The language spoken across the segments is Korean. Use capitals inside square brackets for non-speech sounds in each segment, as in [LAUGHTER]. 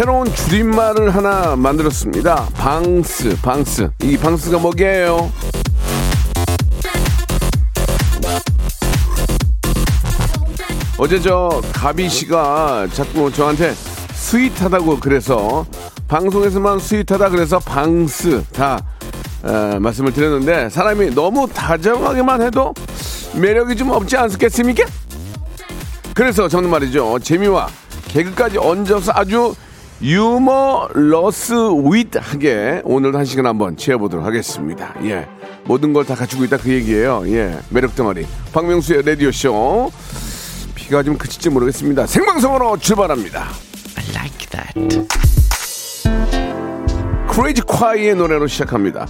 새로운 줄임말을 하나 만들었습니다. 방스 방스. 이 방스가 뭐게요? 어제 저 가비 씨가 자꾸 저한테 스윗하다고 그래서 방송에서만 스윗하다 그래서 방스 다 에, 말씀을 드렸는데 사람이 너무 다정하게만 해도 매력이 좀 없지 않겠습니까? 그래서 저는 말이죠. 재미와 개그까지 얹어서 아주 유머러스 위트하게 오늘 한 시간 한번 채워보도록 하겠습니다. 예. 모든 걸 다 갖추고 있다 그 얘기예요. 예. 매력 덩어리. 박명수의 라디오쇼. 비가 좀 그칠지 모르겠습니다. 생방송으로 출발합니다. 클래지콰이의 노래로 시작합니다.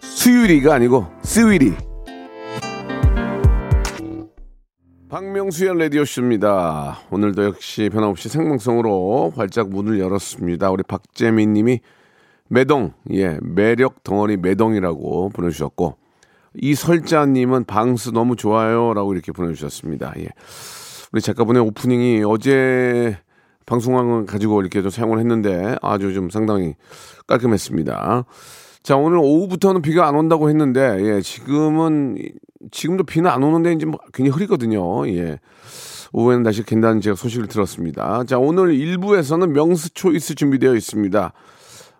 수유리가 아니고 Sweety. 박명수의 라디오쇼입니다. 오늘도 역시 변함없이 생방송으로 활짝 문을 열었습니다. 우리 박재민 님이 매동, 예, 매력 덩어리 매동이라고 보내주셨고, 이설자 님은 방수 너무 좋아요. 라고 이렇게 보내주셨습니다. 예. 우리 작가분의 오프닝이 어제 방송왕을 가지고 이렇게 좀 사용을 했는데 아주 좀 상당히 깔끔했습니다. 자, 오늘 오후부터는 비가 안 온다고 했는데, 예, 지금은, 지금도 비는 안 오는데 이제 뭐 굉장히 흐리거든요. 예. 오후에는 날씨 괜찮은 제가 소식을 들었습니다. 자, 오늘 일부에서는 명수 초이스 준비되어 있습니다.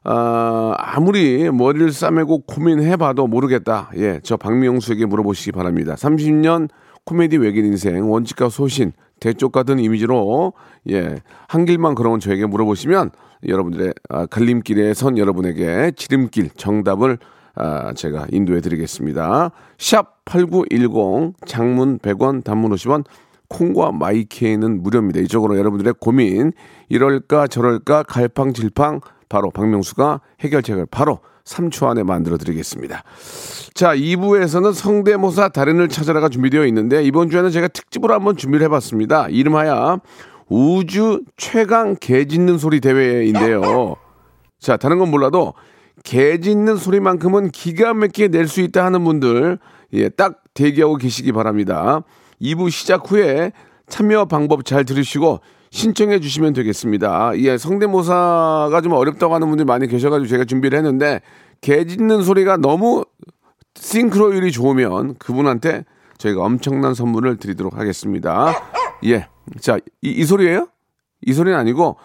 아, 아무리 머리를 싸매고 고민해봐도 모르겠다. 예, 저 박명수에게 물어보시기 바랍니다. 30년 코미디 외길 인생, 원칙과 소신, 대쪽 같은 이미지로, 예, 한 길만 걸어온 저에게 물어보시면 여러분들의 아, 갈림길에 선 여러분에게 지름길 정답을 아, 제가 인도해 드리겠습니다. 샵 8910, 장문 100원, 단문 50원, 콩과 마이케이는 무료입니다. 이쪽으로 여러분들의 고민, 이럴까 저럴까 갈팡질팡 바로 박명수가 해결책을 바로 3초 안에 만들어 드리겠습니다. 자, 2부에서는 성대모사 달인을 찾아라가 준비되어 있는데 이번 주에는 제가 특집으로 한번 준비를 해봤습니다. 이름하여 우주 최강 개 짖는 소리 대회인데요. 자, 다른 건 몰라도 개 짖는 소리만큼은 기가 막히게 낼 수 있다 하는 분들 예, 딱 대기하고 계시기 바랍니다. 2부 시작 후에 참여 방법 잘 들으시고 신청해 주시면 되겠습니다. 예, 성대모사가 좀 어렵다고 하는 분들이 많이 계셔가지고 제가 준비를 했는데 개 짖는 소리가 너무 싱크로율이 좋으면 그분한테 저희가 엄청난 선물을 드리도록 하겠습니다. 예, 자, 이, 이 소리예요? 이 소리는 아니고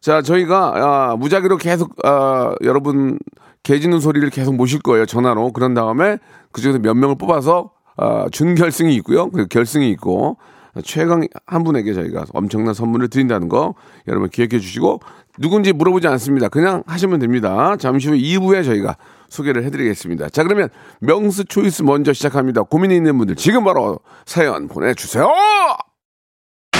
자, 저희가 아, 무작위로 계속 아, 여러분 개 짖는 소리를 계속 모실 거예요 전화로. 그런 다음에 그 중에서 몇 명을 뽑아서 아, 준결승이 있고요, 그리고 결승이 있고 최강 한 분에게 저희가 엄청난 선물을 드린다는 거 여러분 기억해 주시고 누군지 물어보지 않습니다. 그냥 하시면 됩니다. 잠시 후 2부에 저희가 소개를 해드리겠습니다. 자 그러면 명수 초이스 먼저 시작합니다. 고민이 있는 분들 지금 바로 사연 보내주세요.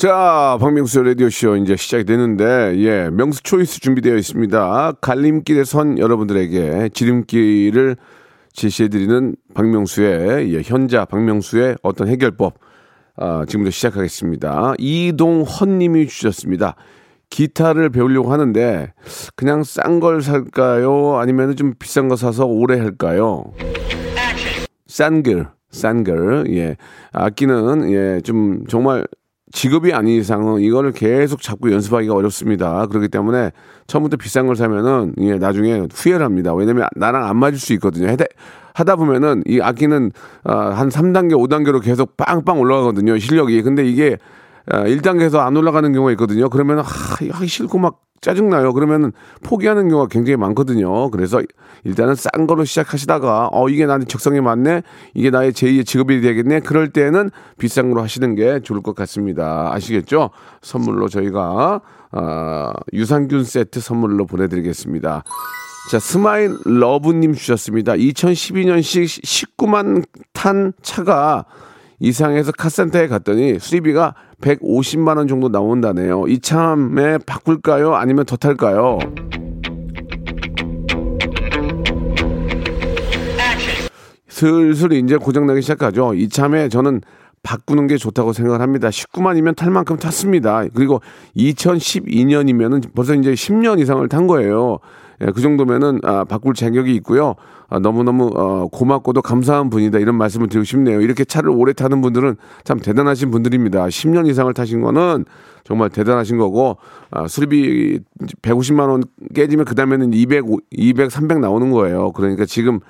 자, 박명수 라디오쇼 이제 시작이 되는데, 예, 명수 초이스 준비되어 있습니다. 갈림길에 선 여러분들에게 지름길을 제시해드리는 박명수의, 예, 현자 박명수의 어떤 해결법, 아, 지금부터 시작하겠습니다. 이동헌 님이 주셨습니다. 기타를 배우려고 하는데, 그냥 싼 걸 살까요? 아니면 좀 비싼 거 사서 오래 할까요? 싼 글, 싼 글, 예. 악기는, 예, 좀 정말 직업이 아닌 이상은 이거를 계속 잡고 연습하기가 어렵습니다. 그렇기 때문에 처음부터 비싼 걸 사면은 예, 나중에 후회를 합니다. 왜냐면 나랑 안 맞을 수 있거든요. 하다, 하다 보면은 이 악기는 아, 한 3단계, 5단계로 계속 빵빵 올라가거든요. 실력이. 근데 이게 아, 1단계에서 안 올라가는 경우가 있거든요. 그러면 하, 하기 싫고 막 짜증나요. 그러면 포기하는 경우가 굉장히 많거든요. 그래서 일단은 싼 걸로 시작하시다가 어 이게 나한테 적성에 맞네. 이게 나의 제2의 직업이 되겠네. 그럴 때는 비싼 걸로 하시는 게 좋을 것 같습니다. 아시겠죠? 선물로 저희가 아, 유산균 세트 선물로 보내드리겠습니다. 자, 스마일 러브님 주셨습니다. 2012년식 19만 탄 차가 이상해서 카센터에 갔더니 수리비가 150만 원 정도 나온다네요. 이참에 바꿀까요? 아니면 더 탈까요? 슬슬 이제 고장나기 시작하죠. 이참에 저는 바꾸는 게 좋다고 생각을 합니다. 19만이면 탈 만큼 탔습니다. 그리고 2012년이면은 벌써 이제 10년 이상을 탄 거예요. 예, 그 정도면은 아, 바꿀 자격이 있고요. 아, 너무너무 어, 고맙고도 감사한 분이다 이런 말씀을 드리고 싶네요. 이렇게 차를 오래 타는 분들은 참 대단하신 분들입니다. 10년 이상을 타신 거는 정말 대단하신 거고 아, 수리비 150만 원 깨지면 그 다음에는 200, 200, 300 나오는 거예요. 그러니까 지금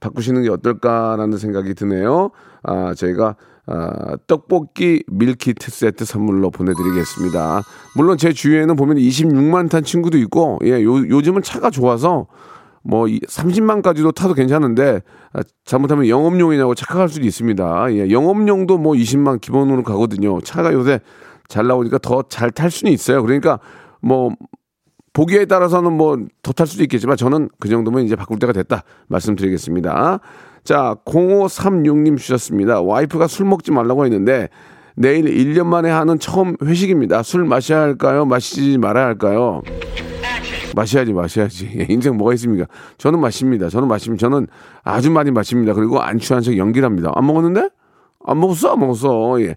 바꾸시는 게 어떨까라는 생각이 드네요. 아, 저희가 아, 떡볶이 밀키트 세트 선물로 보내드리겠습니다. 물론 제 주위에는 보면 26만 탄 친구도 있고, 예, 요, 요즘은 차가 좋아서 뭐 30만까지도 타도 괜찮은데 아, 잘못하면 영업용이냐고 착각할 수도 있습니다. 예, 영업용도 뭐 20만 기본으로 가거든요. 차가 요새 잘 나오니까 더 잘 탈 수는 있어요. 그러니까 뭐 보기에 따라서는 뭐 더 탈 수도 있겠지만 저는 그 정도면 이제 바꿀 때가 됐다 말씀드리겠습니다. 자, 0536님 주셨습니다. 와이프가 술 먹지 말라고 했는데 내일 1년 만에 하는 처음 회식입니다. 술 마셔야 할까요? 마시지 말아야 할까요? 마셔야지, 마셔야지. [LAUGHS] 예, 인생 뭐가 있습니까? 저는 마십니다. 저는 마시면 저는 아주 많이 마십니다. 그리고 안 취한 척 연기를 합니다. 안 먹었는데? 안 먹었어, 안 먹었어. 예.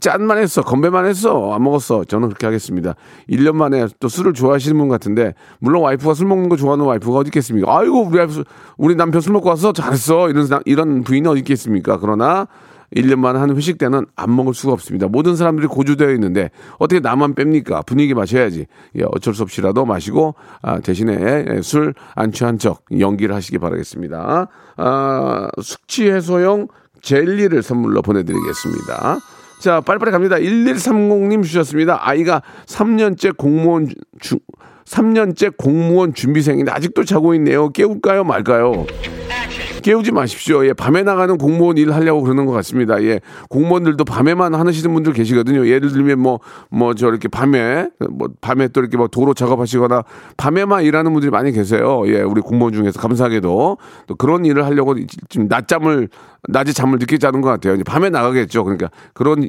짠만 했어, 건배만 했어, 안 먹었어. 저는 그렇게 하겠습니다. 1년 만에 또 술을 좋아하시는 분 같은데, 물론 와이프가 술 먹는 거 좋아하는 와이프가 어디 있겠습니까? 아이고, 우리 와이프, 우리 남편 술 먹고 와서 잘했어. 이런, 이런 부인이 어디 있겠습니까? 그러나, 1년 만에 하는 회식 때는 안 먹을 수가 없습니다. 모든 사람들이 고주되어 있는데 어떻게 나만 뺍니까? 분위기 마셔야지. 예, 어쩔 수 없이라도 마시고 아, 대신에 술안 취한 척 연기를 하시기 바라겠습니다. 아, 숙취 해소용 젤리를 선물로 보내드리겠습니다. 자, 빨리빨리 갑니다. 1130님 주셨습니다. 아이가 3년째 공무원 주, 3년째 공무원 준비생인데 아직도 자고 있네요. 깨울까요, 말까요? 깨우지 마십시오. 예, 밤에 나가는 공무원 일 하려고 그러는 것 같습니다. 예, 공무원들도 밤에만 하시는 분들 계시거든요. 예를 들면 뭐, 뭐, 저렇게 밤에, 뭐, 밤에 또 이렇게 뭐 도로 작업하시거나 밤에만 일하는 분들이 많이 계세요. 예, 우리 공무원 중에서 감사하게도 또 그런 일을 하려고 지금 낮잠을, 낮에 잠을 늦게 자는 것 같아요. 이제 밤에 나가겠죠. 그러니까 그런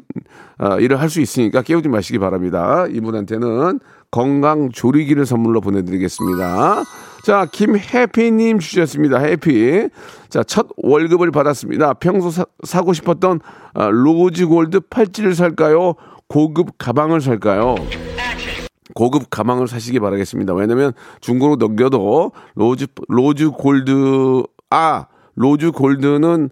어, 일을 할 수 있으니까 깨우지 마시기 바랍니다. 이분한테는 건강 조리기를 선물로 보내드리겠습니다. 자, 김해피님 주셨습니다. 해피. 자, 첫 월급을 받았습니다. 평소 사, 고 싶었던 아, 로즈 골드 팔찌를 살까요? 고급 가방을 살까요? 고급 가방을 사시기 바라겠습니다. 왜냐면 중고로 넘겨도 로즈, 로즈 골드, 아, 로즈 골드는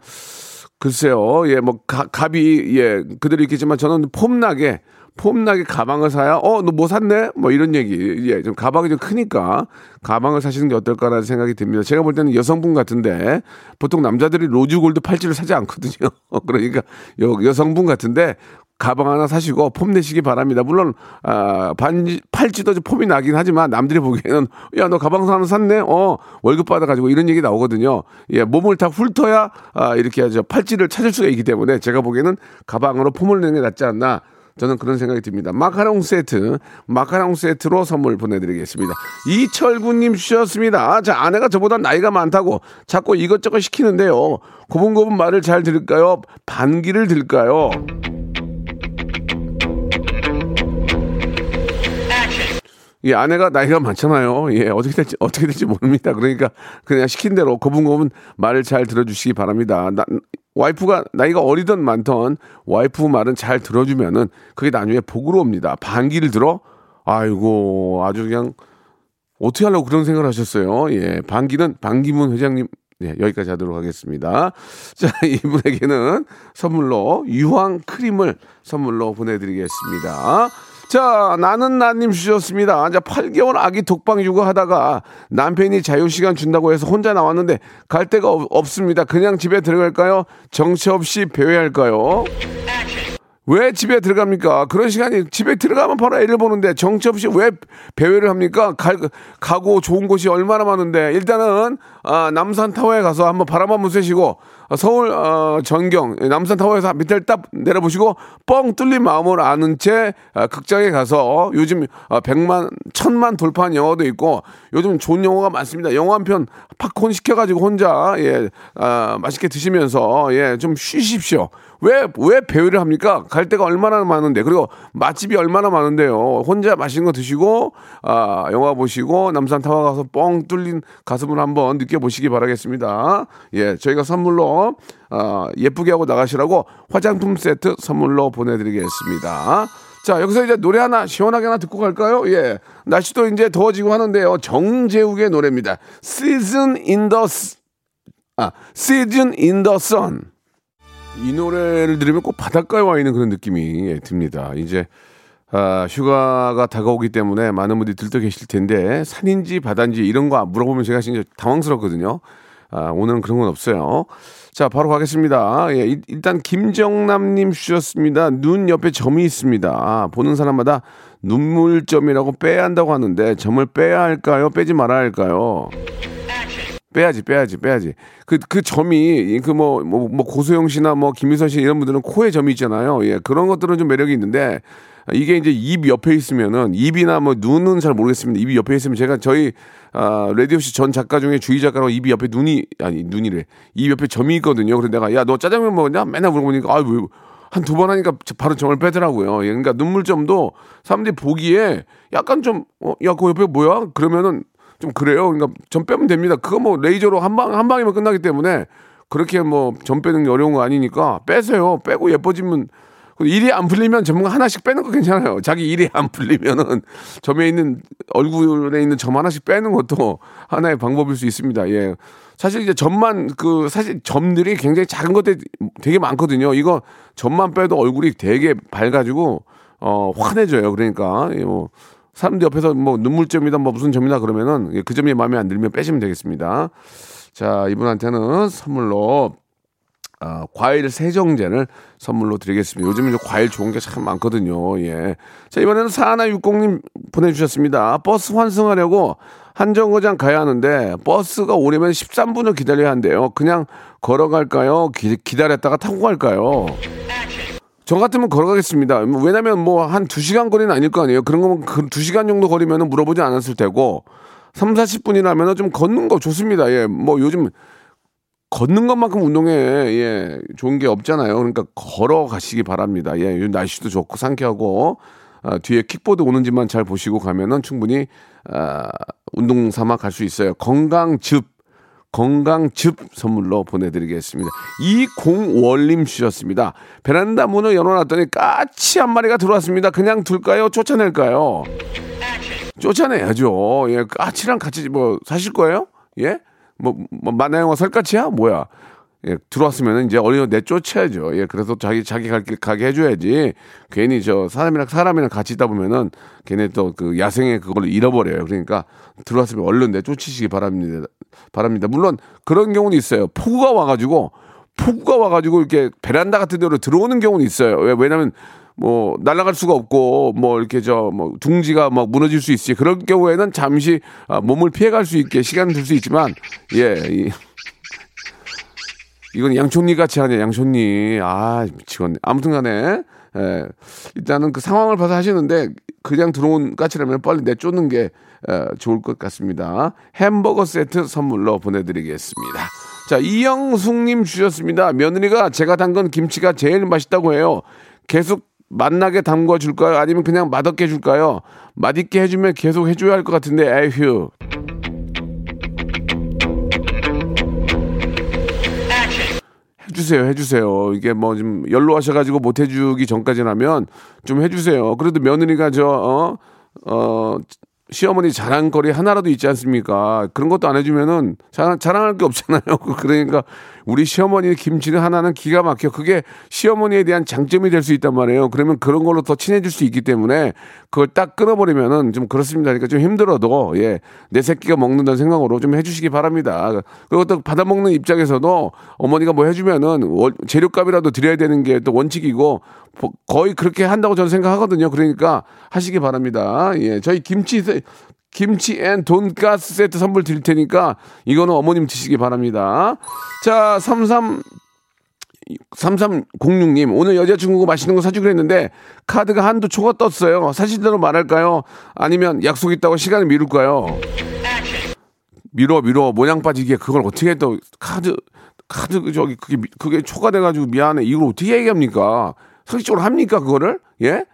글쎄요, 예, 뭐, 가, 값이, 예, 그대로 있겠지만 저는 폼나게, 폼나게 가방을 사야, 어, 너 뭐 샀네? 뭐 이런 얘기. 예, 좀 가방이 좀 크니까 가방을 사시는 게 어떨까라는 생각이 듭니다. 제가 볼 때는 여성분 같은데 보통 남자들이 로즈골드 팔찌를 사지 않거든요. [LAUGHS] 그러니까 여, 여성분 같은데 가방 하나 사시고 폼 내시기 바랍니다. 물론 아, 반지 팔찌도 좀 폼이 나긴 하지만 남들이 보기에는 야 너 가방 하나 샀네. 어 월급 받아가지고 이런 얘기 나오거든요. 예 몸을 다 훑어야 아, 이렇게 하죠. 팔찌를 찾을 수가 있기 때문에 제가 보기에는 가방으로 폼을 내는 게 낫지 않나. 저는 그런 생각이 듭니다. 마카롱 세트, 마카롱 세트로 선물 보내드리겠습니다. 이철구님 주셨습니다. 자, 아내가 저보다 나이가 많다고 자꾸 이것저것 시키는데요. 고분고분 말을 잘 들을까요? 반기를 들을까요? 이 아내가 나이가 많잖아요. 예, 어떻게 될지, 어떻게 될지 모릅니다. 그러니까 그냥 시킨 대로 고분고분 말을 잘 들어주시기 바랍니다. 나, 와이프가 나이가 어리든 많던 와이프 말은 잘 들어주면은 그게 나중에 복으로 옵니다. 반기를 들어? 아이고, 아주 그냥 어떻게 하려고 그런 생각을 하셨어요. 예, 반기는 반기문 회장님 네, 여기까지 하도록 하겠습니다. 자, [LAUGHS] 이분에게는 선물로 유황 크림을 선물로 보내드리겠습니다. 자, 나는 나님 주셨습니다. 자, 8개월 아기 독방 육아하다가 남편이 자유시간 준다고 해서 혼자 나왔는데 갈 데가 없, 습니다 그냥 집에 들어갈까요? 정처 없이 배회할까요? 왜 집에 들어갑니까? 그런 시간이 집에 들어가면 바로 애를 보는데 정처 없이 왜 배회를 합니까? 가, 가고 좋은 곳이 얼마나 많은데 일단은 아, 남산 타워에 가서 한번 바람 한번 쐬시고 서울 어, 전경 남산 타워에서 밑에를 딱 내려보시고 뻥 뚫린 마음을 아는 채 아, 극장에 가서 요즘 아, 100만, 1000만 돌파한 영화도 있고 요즘 좋은 영화가 많습니다. 영화 한 편 팝콘 시켜 가지고 혼자 예, 아, 맛있게 드시면서 예, 좀 쉬십시오. 왜, 왜 배회를 합니까? 갈 데가 얼마나 많은데. 그리고 맛집이 얼마나 많은데요. 혼자 맛있는 거 드시고, 아, 영화 보시고, 남산 타워 가서 뻥 뚫린 가슴을 한번 느껴보시기 바라겠습니다. 예, 저희가 선물로, 아, 예쁘게 하고 나가시라고 화장품 세트 선물로 보내드리겠습니다. 자, 여기서 이제 노래 하나 시원하게 하나 듣고 갈까요? 예. 날씨도 이제 더워지고 하는데요. 정재욱의 노래입니다. Season in the, 아, Season in the Sun. 이 노래를 들으면 꼭 바닷가에 와 있는 그런 느낌이 듭니다. 이제 아, 휴가가 다가오기 때문에 많은 분들이 들떠 계실 텐데 산인지 바다인지 이런 거 물어보면 제가 진짜 당황스럽거든요. 아, 오늘은 그런 건 없어요. 자, 바로 가겠습니다. 예, 일단 김정남님 주셨습니다. 눈 옆에 점이 있습니다. 아, 보는 사람마다 눈물점이라고 빼야 한다고 하는데 점을 빼야 할까요? 빼지 말아야 할까요? 빼야지, 빼야지, 빼야지. 그, 그 점이, 그 뭐, 뭐, 뭐, 고소영 씨나 뭐, 김미선 씨 이런 분들은 코에 점이 있잖아요. 예, 그런 것들은 좀 매력이 있는데, 이게 이제 입 옆에 있으면은, 입이나 뭐, 눈은 잘 모르겠습니다. 입이 옆에 있으면 제가 저희, 아, 레디오 씨 전 작가 중에 주희 작가라고 입이 옆에 눈이, 아니, 눈이래. 입 옆에 점이 있거든요. 그래서 내가, 야, 너 짜장면 먹었냐? 맨날 물어보니까, 아, 왜, 한 두 번 하니까 바로 점을 빼더라고요. 예, 그러니까 눈물점도 사람들이 보기에 약간 좀, 어, 야, 그 옆에 뭐야? 그러면은 좀 그래요. 그러니까 점 빼면 됩니다. 그거 뭐 레이저로 한 방, 한 방이면 끝나기 때문에 그렇게 뭐 점 빼는 게 어려운 거 아니니까 빼세요. 빼고 예뻐지면 일이 안 풀리면 전문가 하나씩 빼는 거 괜찮아요. 자기 일이 안 풀리면은 점에 있는 얼굴에 있는 점 하나씩 빼는 것도 하나의 방법일 수 있습니다. 예. 사실 이제 점만 그 사실 점들이 굉장히 작은 것들이 되게 많거든요. 이거 점만 빼도 얼굴이 되게 밝아지고 어 환해져요. 그러니까 예, 뭐 사람들 옆에서 뭐 눈물점이다 뭐 무슨 점이다 그러면은 그 점이 마음에 안 들면 빼시면 되겠습니다. 자, 이분한테는 선물로 아, 과일 세정제를 선물로 드리겠습니다. 요즘에 과일 좋은 게 참 많거든요. 예. 자, 이번에는 사하나60님 보내주셨습니다. 버스 환승하려고 한정거장 가야 하는데 버스가 오려면 13분을 기다려야 한대요. 그냥 걸어갈까요? 기, 기다렸다가 타고 갈까요? 저 같으면 걸어가겠습니다. 왜냐면 뭐 한 두시간 거리는 아닐 거 아니에요. 그런 거면 그 2시간 정도 거리면 물어보지 않았을 테고 3, 40분이라면 좀 걷는 거 좋습니다. 예. 뭐 요즘 걷는 것만큼 운동에 예, 좋은 게 없잖아요. 그러니까 걸어가시기 바랍니다. 예, 날씨도 좋고 상쾌하고 아, 뒤에 킥보드 오는지만 잘 보시고 가면은 충분히 아, 운동 삼아 갈 수 있어요. 건강 즙 건강즙 선물로 보내드리겠습니다. 이공월님 주셨습니다. 베란다 문을 열어놨더니 까치 한 마리가 들어왔습니다. 그냥 둘까요? 쫓아낼까요? 쫓아내야죠. 예, 까치랑 같이 뭐 사실 거예요? 예? 뭐, 뭐 만화 영화 설까치야? 뭐야? 예, 들어왔으면 이제 어린이 내쫓아야죠. 예, 그래서 자기, 자기 가게, 가게 해줘야지. 괜히 저 사람이랑 사람이랑 같이 있다 보면은 걔네 또 그 야생의 그걸 잃어버려요. 그러니까 들어왔으면 얼른 내쫓으시기 바랍니다. 바랍니다. 물론 그런 경우는 있어요. 폭우가 와가지고 폭우가 와가지고 이렇게 베란다 같은 데로 들어오는 경우는 있어요. 왜, 왜냐면 뭐 날아갈 수가 없고 뭐 이렇게 저 뭐 둥지가 막 무너질 수 있지 그런 경우에는 잠시 아, 몸을 피해갈 수 있게 시간을 둘수 있지만 예 이, 이건 양촌리 같이 하네 양촌리. 아 미치겠네. 아무튼 간에 예, 일단은 그 상황을 봐서 하시는데 그냥 들어온 까치라면 빨리 내쫓는 게 에, 좋을 것 같습니다. 햄버거 세트 선물로 보내드리겠습니다. 자 이영숙님 주셨습니다. 며느리가 제가 담근 김치가 제일 맛있다고 해요. 계속 맛나게 담궈 줄까요? 아니면 그냥 맛없게 해줄까요? 맛있게 해주면 계속 해줘야 할 것 같은데, 에휴. 해주세요, 해주세요. 이게 뭐좀 연로하셔가지고 못 해주기 전까지라면 좀 해주세요. 그래도 며느리가 저, 어, 어, 시어머니 자랑거리 하나라도 있지 않습니까? 그런 것도 안 해주면은 자랑, 자랑할 게 없잖아요. [LAUGHS] 그러니까 우리 시어머니 김치는 하나는 기가 막혀. 그게 시어머니에 대한 장점이 될 수 있단 말이에요. 그러면 그런 걸로 더 친해질 수 있기 때문에 그걸 딱 끊어버리면은 좀 그렇습니다. 그러니까 좀 힘들어도 예, 내 새끼가 먹는다는 생각으로 좀 해주시기 바랍니다. 그리고 또 받아먹는 입장에서도 어머니가 뭐 해주면은 재료값이라도 드려야 되는 게 또 원칙이고 거의 그렇게 한다고 저는 생각하거든요. 그러니까 하시기 바랍니다. 예, 저희 김치 김치 and 돈가스 세트 선물 드릴 테니까 이거는 어머님 드시기 바랍니다. 자, 33 3306님, 오늘 여자친구가 맛있는 거 사주기로 했는데, 카드가 한두 초가 떴어요. 사실대로 말할까요? 아니면 약속 있다고 시간을 미룰까요? 미뤄, 미뤄. 모양 빠지게 그걸 어떻게 또, 카드, 카드, 저기, 그게, 그게 초가 돼가지고 미안해. 이걸 어떻게 얘기합니까? 상식적으로 합니까, 그거를? 예?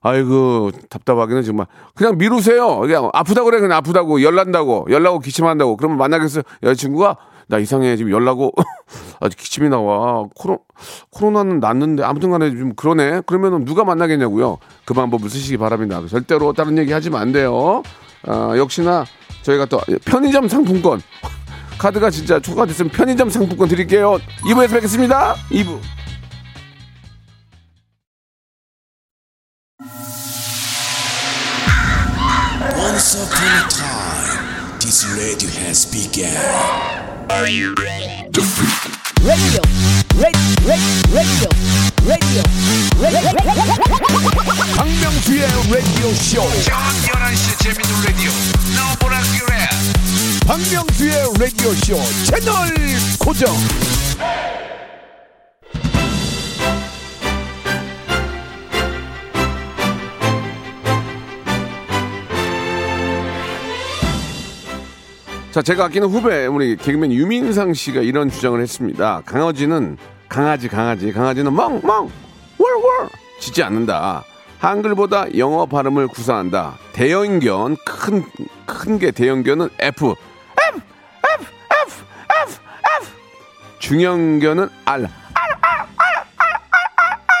아이고, 답답하기는 정말. 그냥 미루세요. 그냥 아프다고 그래. 그냥 아프다고. 열난다고. 열나고 기침한다고. 그러면 만나겠어요. 여자친구가 나 이상해. 지금 연락고 [LAUGHS] 아주 기침이 나와. 코로, 코로나는 났는데 아무튼 간에 좀 그러네. 그러면은 누가 만나겠냐고요. 그 방법을 쓰시기 바랍니다. 절대로 다른 얘기 하시면 안 돼요. 아, 역시나 저희가 또 편의점 상품권. [LAUGHS] 카드가 진짜 초과됐으면 편의점 상품권 드릴게요. 2부에서 뵙겠습니다. 2부. Once upon a time, this radio has begun. Are you ready? radio, radio, radio, radio, radio. 박명수의 라디오 쇼. 저녁 11시 재밌는 라디오. 너보라 그래. 박명수의 라디오 쇼 채널 고정. 자, 제가 아끼는 후배, 우리 개그맨 유민상 씨가 이런 주장을 했습니다. 강아지는, 강아지, 강아지, 강아지는 멍, 멍, 월, 월, 짖지 않는다. 한글보다 영어 발음을 구사한다. 대형견, 큰, 큰 게 대형견은 F. F, F, F, F, F. 중형견은 R. R, R, R, R,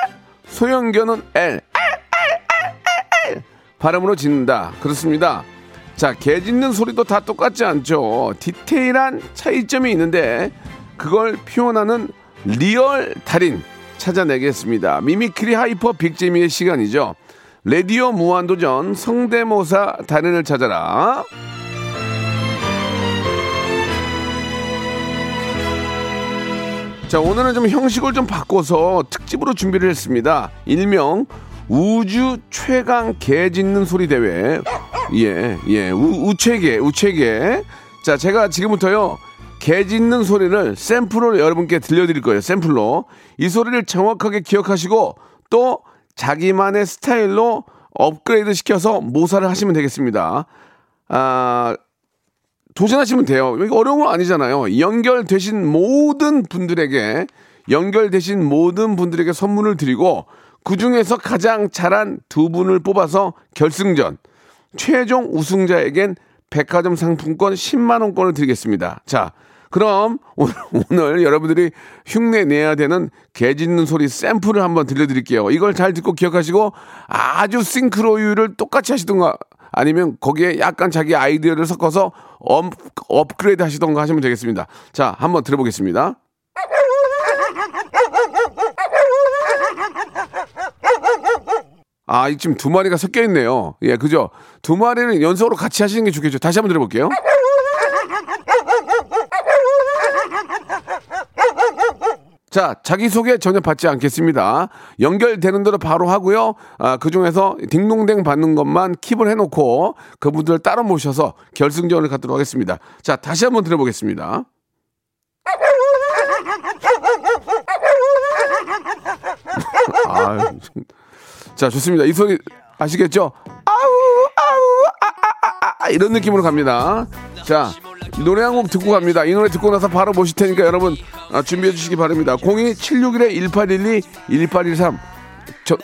R. 소형견은. L, L, L, L, L. 발음으로 짖는다. 그렇습니다. 자, 개 짖는 소리도 다 똑같지 않죠. 디테일한 차이점이 있는데 그걸 표현하는 real 달인 찾아내겠습니다. mimicry hyper big재미의 시간이죠. 레디오 무한도전 성대모사 달인을 찾아라. 자, 오늘은 좀 형식을 좀 바꿔서 특집으로 준비를 했습니다. 일명 우주 최강 개 짖는 소리 대회. 예, 예. 우, 우체계, 우체계. 자, 제가 지금부터요. 개 짖는 소리를 샘플로 여러분께 들려드릴 거예요. 샘플로. 이 소리를 정확하게 기억하시고 또 자기만의 스타일로 업그레이드 시켜서 모사를 하시면 되겠습니다. 아, 도전하시면 돼요. 이거 어려운 건 아니잖아요. 연결되신 모든 분들에게 연결되신 모든 분들에게 선물을 드리고 그 중에서 가장 잘한 두 분을 뽑아서 결승전 최종 우승자에겐 백화점 상품권 10만 원권을 드리겠습니다. 자, 그럼 오늘, 오늘 여러분들이 흉내 내야 되는 개 짖는 소리 샘플을 한번 들려드릴게요. 이걸 잘 듣고 기억하시고 아주 싱크로율을 똑같이 하시던가 아니면 거기에 약간 자기 아이디어를 섞어서 업, 업그레이드 하시던가 하시면 되겠습니다. 자, 한번 들어보겠습니다. 아, 지금 두 마리가 섞여 있네요. 예, 그죠? 두 마리는 연속으로 같이 하시는 게 좋겠죠. 다시 한번 들어볼게요. 자, 자기소개 전혀 받지 않겠습니다. 연결되는 대로 바로 하고요. 아, 그 중에서 딩동댕 받는 것만 킵을 해놓고 그분들 따로 모셔서 결승전을 갖도록 하겠습니다. 자, 다시 한번 들어보겠습니다. [LAUGHS] 아, 자, 좋습니다. 이 소리 아시겠죠? 아우, 아우, 아, 아, 아, 아, 이런 느낌으로 갑니다. 자, 노래 한 곡 듣고 갑니다. 이 노래 듣고 나서 바로 모실 테니까 여러분 아, 준비해 주시기 바랍니다. 02-761-1812, 1813. 저,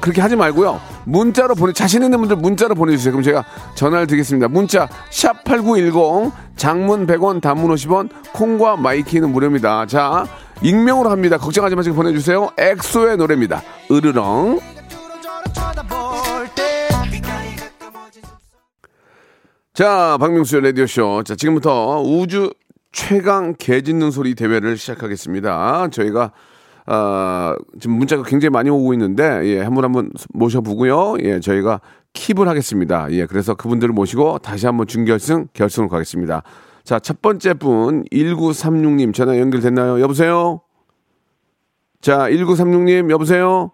그렇게 하지 말고요. 문자로 보내, 자신 있는 분들 문자로 보내주세요. 그럼 제가 전화를 드리겠습니다. 문자, 샵 8910, 장문 100원, 단문 50원, 콩과 마이K는 무료입니다. 자, 익명으로 합니다. 걱정하지 마시고 보내주세요. 엑소의 노래입니다. 으르렁. 자, 박명수의 라디오쇼. 자, 지금부터 우주 최강 개 짖는 소리 대회를 시작하겠습니다. 저희가, 아, 지금 문자가 굉장히 많이 오고 있는데, 예, 한 분 한 분 모셔보고요. 예, 저희가 킵을 하겠습니다. 예, 그래서 그분들을 모시고 다시 한번 준결승, 결승으로 가겠습니다. 자, 첫 번째 분, 1936님 전화 연결됐나요? 여보세요? 자, 1936님, 여보세요?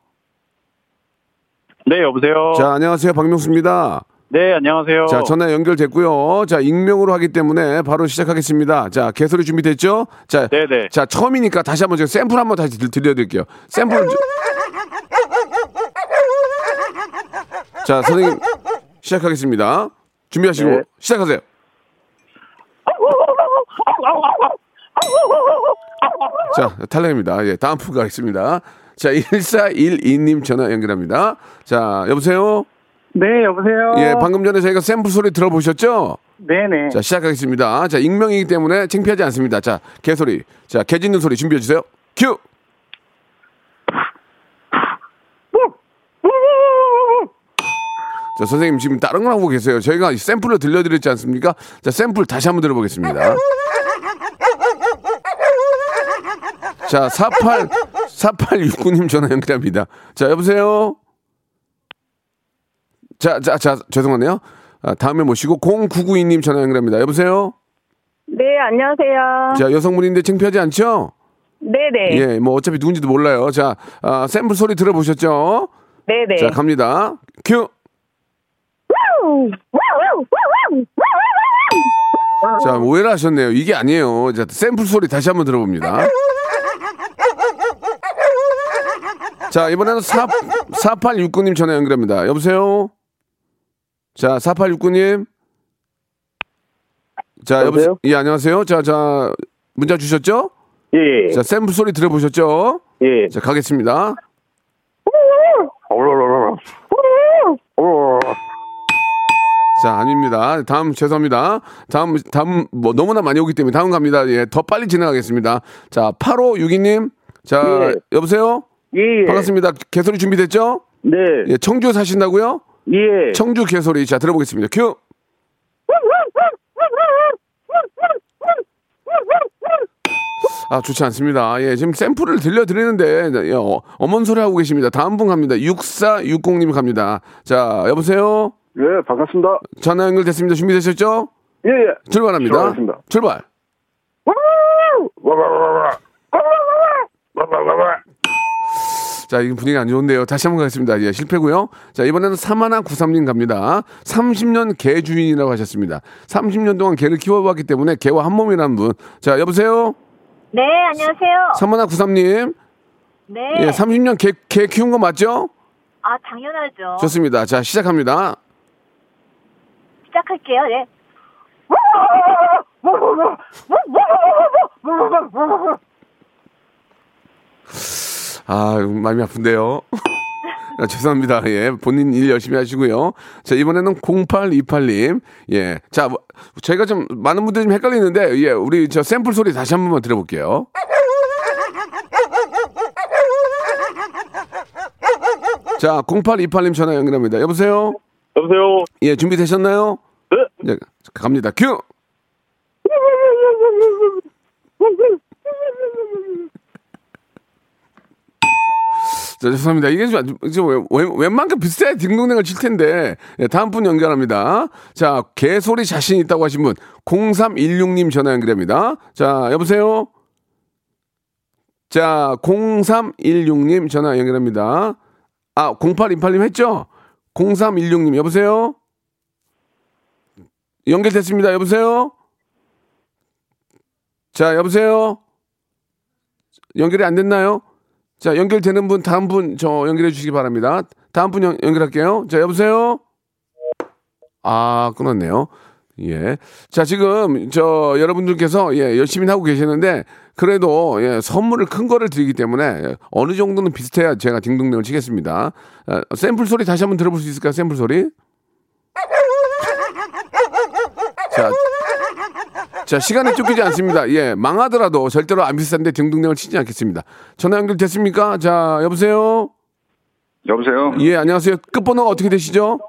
네, 여보세요. 자, 안녕하세요. 박명수입니다. 네, 안녕하세요. 자, 전화 연결됐고요. 자, 익명으로 하기 때문에 바로 시작하겠습니다. 자, 개소리 준비됐죠? 자, 네네. 자, 처음이니까 다시 한번 제가 샘플 한번 다시 들- 들려드릴게요. 샘플. 좀- 자, 선생님 시작하겠습니다. 준비하시고 네. 시작하세요. 자, 탈락입니다. 예, 다음 분 가겠습니다. 자, 1412님 전화 연결합니다. 자, 여보세요? 네, 여보세요. 예, 방금 전에 저희가 샘플 소리 들어보셨죠? 네네. 자, 시작하겠습니다. 자, 익명이기 때문에 창피하지 않습니다. 자, 개소리. 자, 개 짖는 소리 준비해 주세요. 큐! 자, 선생님 지금 다른 걸 하고 계세요. 저희가 샘플로 들려드렸지 않습니까? 자, 샘플 다시 한번 들어보겠습니다. 자, 48, 4869님 전화 연결합니다. 자, 여보세요? 자, 자, 자, 죄송하네요. 아, 다음에 모시고 0992님 전화 연결합니다. 여보세요? 네, 안녕하세요. 자, 여성분인데 창피하지 않죠? 네네. 예, 뭐 어차피 누군지도 몰라요. 자, 아, 샘플 소리 들어보셨죠? 네네. 자, 갑니다. 큐! 자, 오해를 하셨네요. 이게 아니에요. 자, 샘플 소리 다시 한번 들어봅니다. 자, 이번에는 4, 4869님 전화 연결합니다. 여보세요? 자, 4869님. 자, 여보세요? 여보세요? 예, 안녕하세요. 자, 자, 문자 주셨죠? 예. 자, 샘플 소리 들어보셨죠? 예. 자, 가겠습니다. 자, 아닙니다. 다음 죄송합니다. 다음 다음 뭐 너무나 많이 오기 때문에 다음 갑니다. 예, 더 빨리 진행하겠습니다. 자, 8562님. 자, 예. 여보세요? 예. 반갑습니다. 개소리 준비됐죠? 네. 예, 청주 사신다고요? 예. 청주 개소리. 자, 들어보겠습니다. 큐. 아, 좋지 않습니다. 예, 지금 샘플을 들려드리는데, 예, 어, 어머니 소리 하고 계십니다. 다음 분 갑니다. 6460님 갑니다. 자, 여보세요? 예, 반갑습니다. 전화 연결됐습니다. 준비되셨죠? 예, 예. 출발합니다. 출발하겠습니다. 출발. 자, 이 분위기 안 좋은데요. 다시 한번 가겠습니다. 예, 실패고요. 자, 이번에는 사마나 구삼님 갑니다. 30년 개 주인이라고 하셨습니다. 30년 동안 개를 키워봤기 때문에 개와 한 몸이라는 분. 자, 여보세요? 네, 안녕하세요. 사마나 구삼님. 네. 예, 30년 개, 개 키운 거 맞죠? 아, 당연하죠. 좋습니다. 자, 시작합니다. 시작할게요. 네. [LAUGHS] 아, 마음이 아픈데요. [LAUGHS] 아, 죄송합니다. 예, 본인 일 열심히 하시고요. 자, 이번에는 0828님. 예. 자, 뭐, 저희가 좀, 많은 분들이 좀 헷갈리는데, 예, 우리 저 샘플 소리 다시 한 번만 들어볼게요. 자, 0828님 전화 연결합니다. 여보세요? 여보세요. 예, 준비되셨나요? 네. 예, 갑니다. 큐! 자, 죄송합니다. 이게 좀, 좀 웬- 웬만큼 비슷해 딩동댕을 칠 텐데. 예, 다음 분 연결합니다. 자, 개소리 자신 있다고 하신 분, 0316님 전화 연결합니다. 자, 여보세요? 자, 0316님 전화 연결합니다. 아, 0828님 했죠? 0316님, 여보세요? 연결됐습니다. 여보세요? 자, 여보세요? 연결이 안 됐나요? 자, 연결되는 분, 다음 분, 저 연결해 주시기 바랍니다. 다음 분 연, 연결할게요. 자, 여보세요? 아, 끊었네요. 예. 자, 지금, 저, 여러분들께서, 예, 열심히 하고 계시는데, 그래도, 예, 선물을 큰 거를 드리기 때문에, 예, 어느 정도는 비슷해야 제가 딩동댕을 치겠습니다. 아, 샘플 소리 다시 한번 들어볼 수 있을까요? 샘플 소리? 자, 자, 시간이 쫓기지 않습니다. 예, 망하더라도 절대로 안 비싼데 등등등을 치지 않겠습니다. 전화 연결 됐습니까? 자, 여보세요? 여보세요? 예, 안녕하세요. 끝번호가 어떻게 되시죠?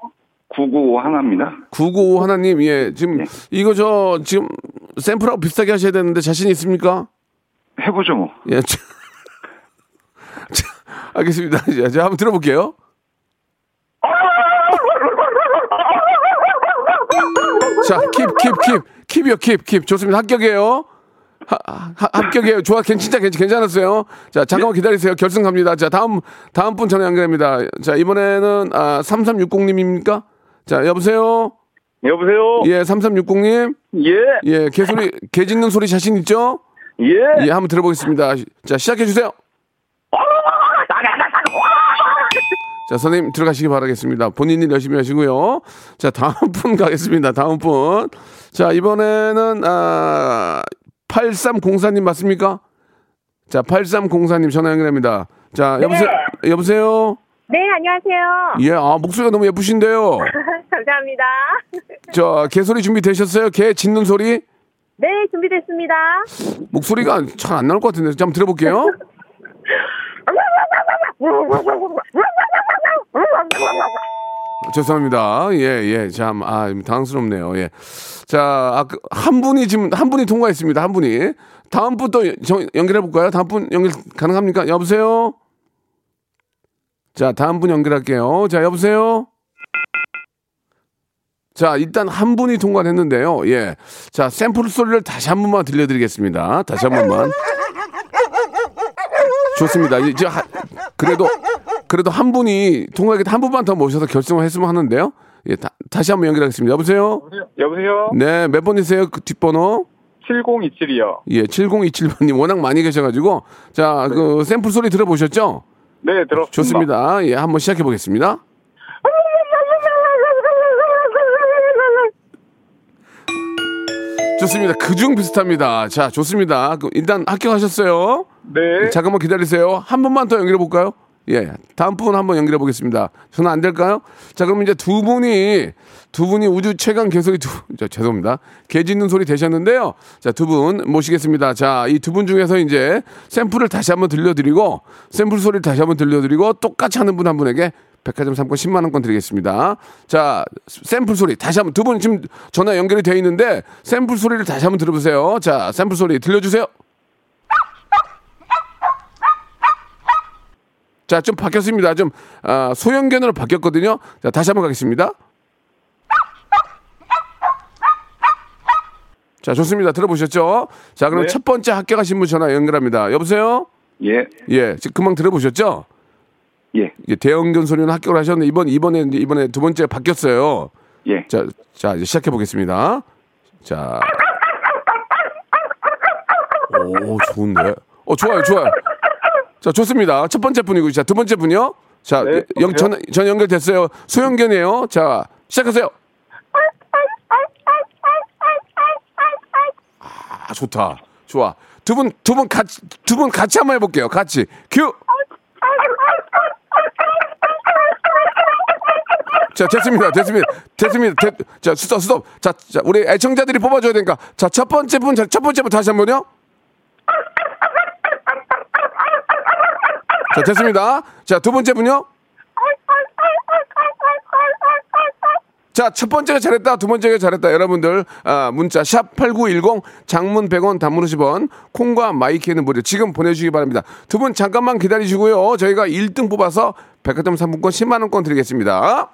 995 하나입니다. 995 하나님, 예, 지금, 네. 이거 저, 지금, 샘플하고 비슷하게 하셔야 되는데 자신 있습니까? 해보죠 뭐. 예, 자, 자, 알겠습니다. 자, 자, 한번 들어볼게요. 자, 킵, 킵, 킵, 킵이요, 킵, 킵. 좋습니다. 합격이에요. 하, 하, 합격이에요. 좋아, 괜- 진짜 괜- 괜찮았어요. 자, 잠깐만 기다리세요. 결승 갑니다. 자, 다음, 다음 분 전화 연결합니다. 자, 이번에는, 아, 3360님입니까? 자, 여보세요? 여보세요? 예, 3360님. 예. 예, 개 소리, 개 짖는 소리 자신 있죠? 예. 예, 한번 들어보겠습니다. 자, 시작해주세요. 자, 선생님 들어가시기 바라겠습니다. 본인 일 열심히 하시고요. 자, 다음 분 [LAUGHS] 가겠습니다. 다음 분. 자, 이번에는, 아, 8304님 맞습니까? 자, 8304님 전화 연결합니다. 자, 여보세요? 여보세요? 네, 안녕하세요. 예, 아, 목소리가 너무 예쁘신데요. [LAUGHS] 감사합니다. 저, 개소리 준비되셨어요? 개 짖는 소리? 네, 준비됐습니다. 목소리가 잘 안 나올 것 같은데. 자, 한번 들어볼게요. [LAUGHS] 죄송합니다. 예, 예. 참, 아, 당황스럽네요. 예. 자, 아, 그, 한 분이 지금, 한 분이 통과했습니다. 한 분이. 다음 분 또 연결해볼까요? 다음 분 연결 가능합니까? 여보세요? 자, 다음 분 연결할게요. 자, 여보세요? 자, 일단 한 분이 통과를 했는데요. 예. 자, 샘플 소리를 다시 한 번만 들려드리겠습니다. 다시 한 번만. 좋습니다. 이제 하- 그래도 그래도 한 분이 통과하게 한 분만 더 모셔서 결승을 했으면 하는데요. 예, 다, 다시 한번 연결하겠습니다. 여보세요? 여보세요? 네, 몇 번이세요? 그 뒷번호? 7027이요. 예, 7027번님 워낙 많이 계셔가지고 자, 그 샘플 소리 들어보셨죠? 네, 들었습니다. 좋습니다. 예, 한번 시작해 보겠습니다. 좋습니다. 그중 비슷합니다. 자, 좋습니다. 그 일단 합격하셨어요. 네. 잠깐만 기다리세요. 한 번만 더 연결해 볼까요? 예. 다음 분 한번 연결해 보겠습니다. 전화 안 될까요? 자, 그럼 이제 두 분이, 두 분이 우주 최강 개소리 두, [LAUGHS] 자, 죄송합니다. 개 짖는 소리 되셨는데요. 자, 두 분 모시겠습니다. 자, 이 두 분 중에서 이제 샘플을 다시 한번 들려드리고, 샘플 소리를 다시 한번 들려드리고, 똑같이 하는 분 한 분에게 백화점 상권 10만 원권 드리겠습니다. 자, 샘플 소리 다시 한번, 두 분 지금 전화 연결이 되어 있는데, 샘플 소리를 다시 한번 들어보세요. 자, 샘플 소리 들려주세요. 자, 좀 바뀌었습니다. 좀 아, 소형견으로 바뀌었거든요. 자, 다시 한번 가겠습니다. 자, 좋습니다. 들어보셨죠? 자, 그럼 네. 첫 번째 합격하신 분 전화 연결합니다. 여보세요? 예, 예, 지금 금방 들어보셨죠? 예, 예, 대형견 소리는 합격을 하셨는데 이번 이번에 이번에 두 번째 바뀌었어요. 예. 자, 자 이제 시작해 보겠습니다. 자, 오 좋은데? 어 좋아요, 좋아요. 자 좋습니다. 첫 번째 분이고 자 두 번째 분이요. 자, 네, 영, 전, 전 연결됐어요. 소형견이에요. 자, 시작하세요. 아, 좋다. 좋아. 두 분, 두 분 같이, 두 분 같이 한번 해볼게요. 같이. 큐! 자, 됐습니다. 됐습니다. 됐습니다. 됐, 자, 스톱, 스톱. 자, 자, 우리 애청자들이 뽑아줘야 되니까. 자, 첫 번째 분, 자, 첫 번째 분 다시 한 번요. 자, 됐습니다. 자, 두 번째 분요. 자, 첫 번째가 잘했다, 두 번째가 잘했다. 여러분들, 아, 문자, 샵8910, 장문 100원, 단문 50원, 콩과 마이케이는 무료. 지금 보내주시기 바랍니다. 두 분 잠깐만 기다리시고요. 저희가 1등 뽑아서 백화점 상품권 10만원권 드리겠습니다.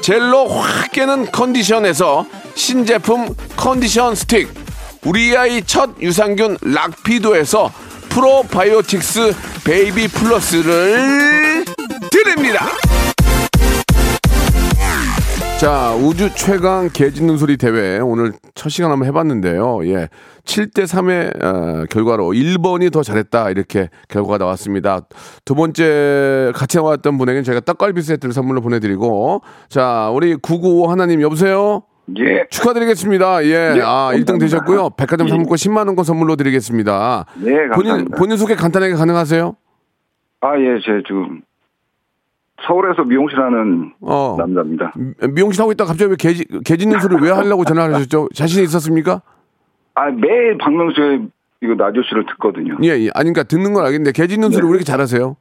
젤로 확 깨는 컨디션에서 신제품 컨디션 스틱, 우리 아이 첫 유산균 락피도에서 프로바이오틱스 베이비 플러스를 드립니다. 자, 우주 최강 개 짖는 소리 대회 오늘 첫 시간 한번 해봤는데요. 예. 7대 3의 어, 결과로 1번이 더 잘했다. 이렇게 결과가 나왔습니다. 두 번째 같이 나왔던 분에게는 제가 떡갈비 세트를 선물로 보내드리고 자, 우리 995 하나님 여보세요? 예. 축하드리겠습니다. 예. 네, 아, 1등 감사합니다. 되셨고요. 백화점 예. 상품권 10만 원권 선물로 드리겠습니다. 네, 감사합니다. 본인 본인 소개 간단하게 가능하세요? 아, 예, 제 지금 서울에서 미용실 하는 어. 남자입니다. 미- 미용실 하고 있다가 갑자기 왜 개, 개 짖는 소리를 왜 하려고 전화를 하셨죠? 자신이 있었습니까? 아, 매일 박명수의 이거 라디오 씨를 듣거든요. 예, 예. 아니, 그러니까 듣는 건 알겠는데 개 짖는 소리 왜 이렇게 잘하세요?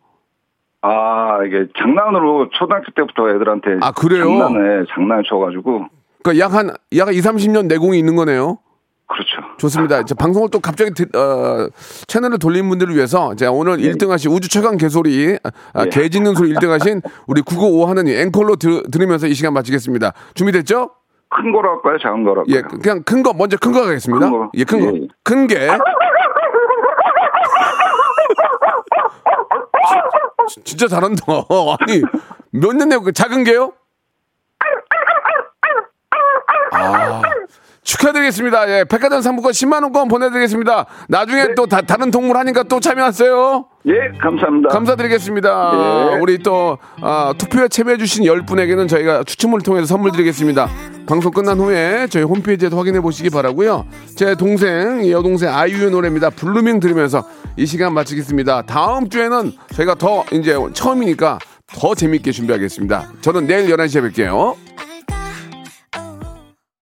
아, 이게 장난으로 초등학교 때부터 애들한테 아, 그래요? 장난에 장난을 쳐가지고 그러니까 약 한, 약 2, 30년 내공이 있는 거네요. 그렇죠. 좋습니다. 자, 방송을 또 갑자기 듣- 어, 채널을 돌린 분들을 위해서 제가 오늘 1등 하신 우주 최강 개소리, 아, 예. 개 짖는 소리 1등 하신 우리 995 하나님 앵콜로 들, 들으면서 이 시간 마치겠습니다. 준비됐죠? 큰 거로 할까요? 작은 거로 할까요? 예, 그냥 큰 거, 먼저 큰 거 가겠습니다. 큰 거. 예, 큰 거. 예. 큰 게. 지- 진짜 잘한다. [LAUGHS] 아니, 몇 년 내고 작은 게요? 아, 축하드리겠습니다. 예, 백화점 상품권 10만원권 보내드리겠습니다. 나중에 또 다, 다른 동물 하니까 또 참여하세요. 예, 감사합니다. 감사드리겠습니다. 예. 우리 또 아, 투표에 참여해주신 10분에게는 저희가 추첨을 통해서 선물 드리겠습니다. 방송 끝난 후에 저희 홈페이지에서 확인해 보시기 바라고요. 제 동생, 이 여동생 아이유의 노래입니다. Blueming 들으면서 이 시간 마치겠습니다. 다음 주에는 저희가 더 이제 처음이니까 더 재밌게 준비하겠습니다. 저는 내일 11시에 뵐게요.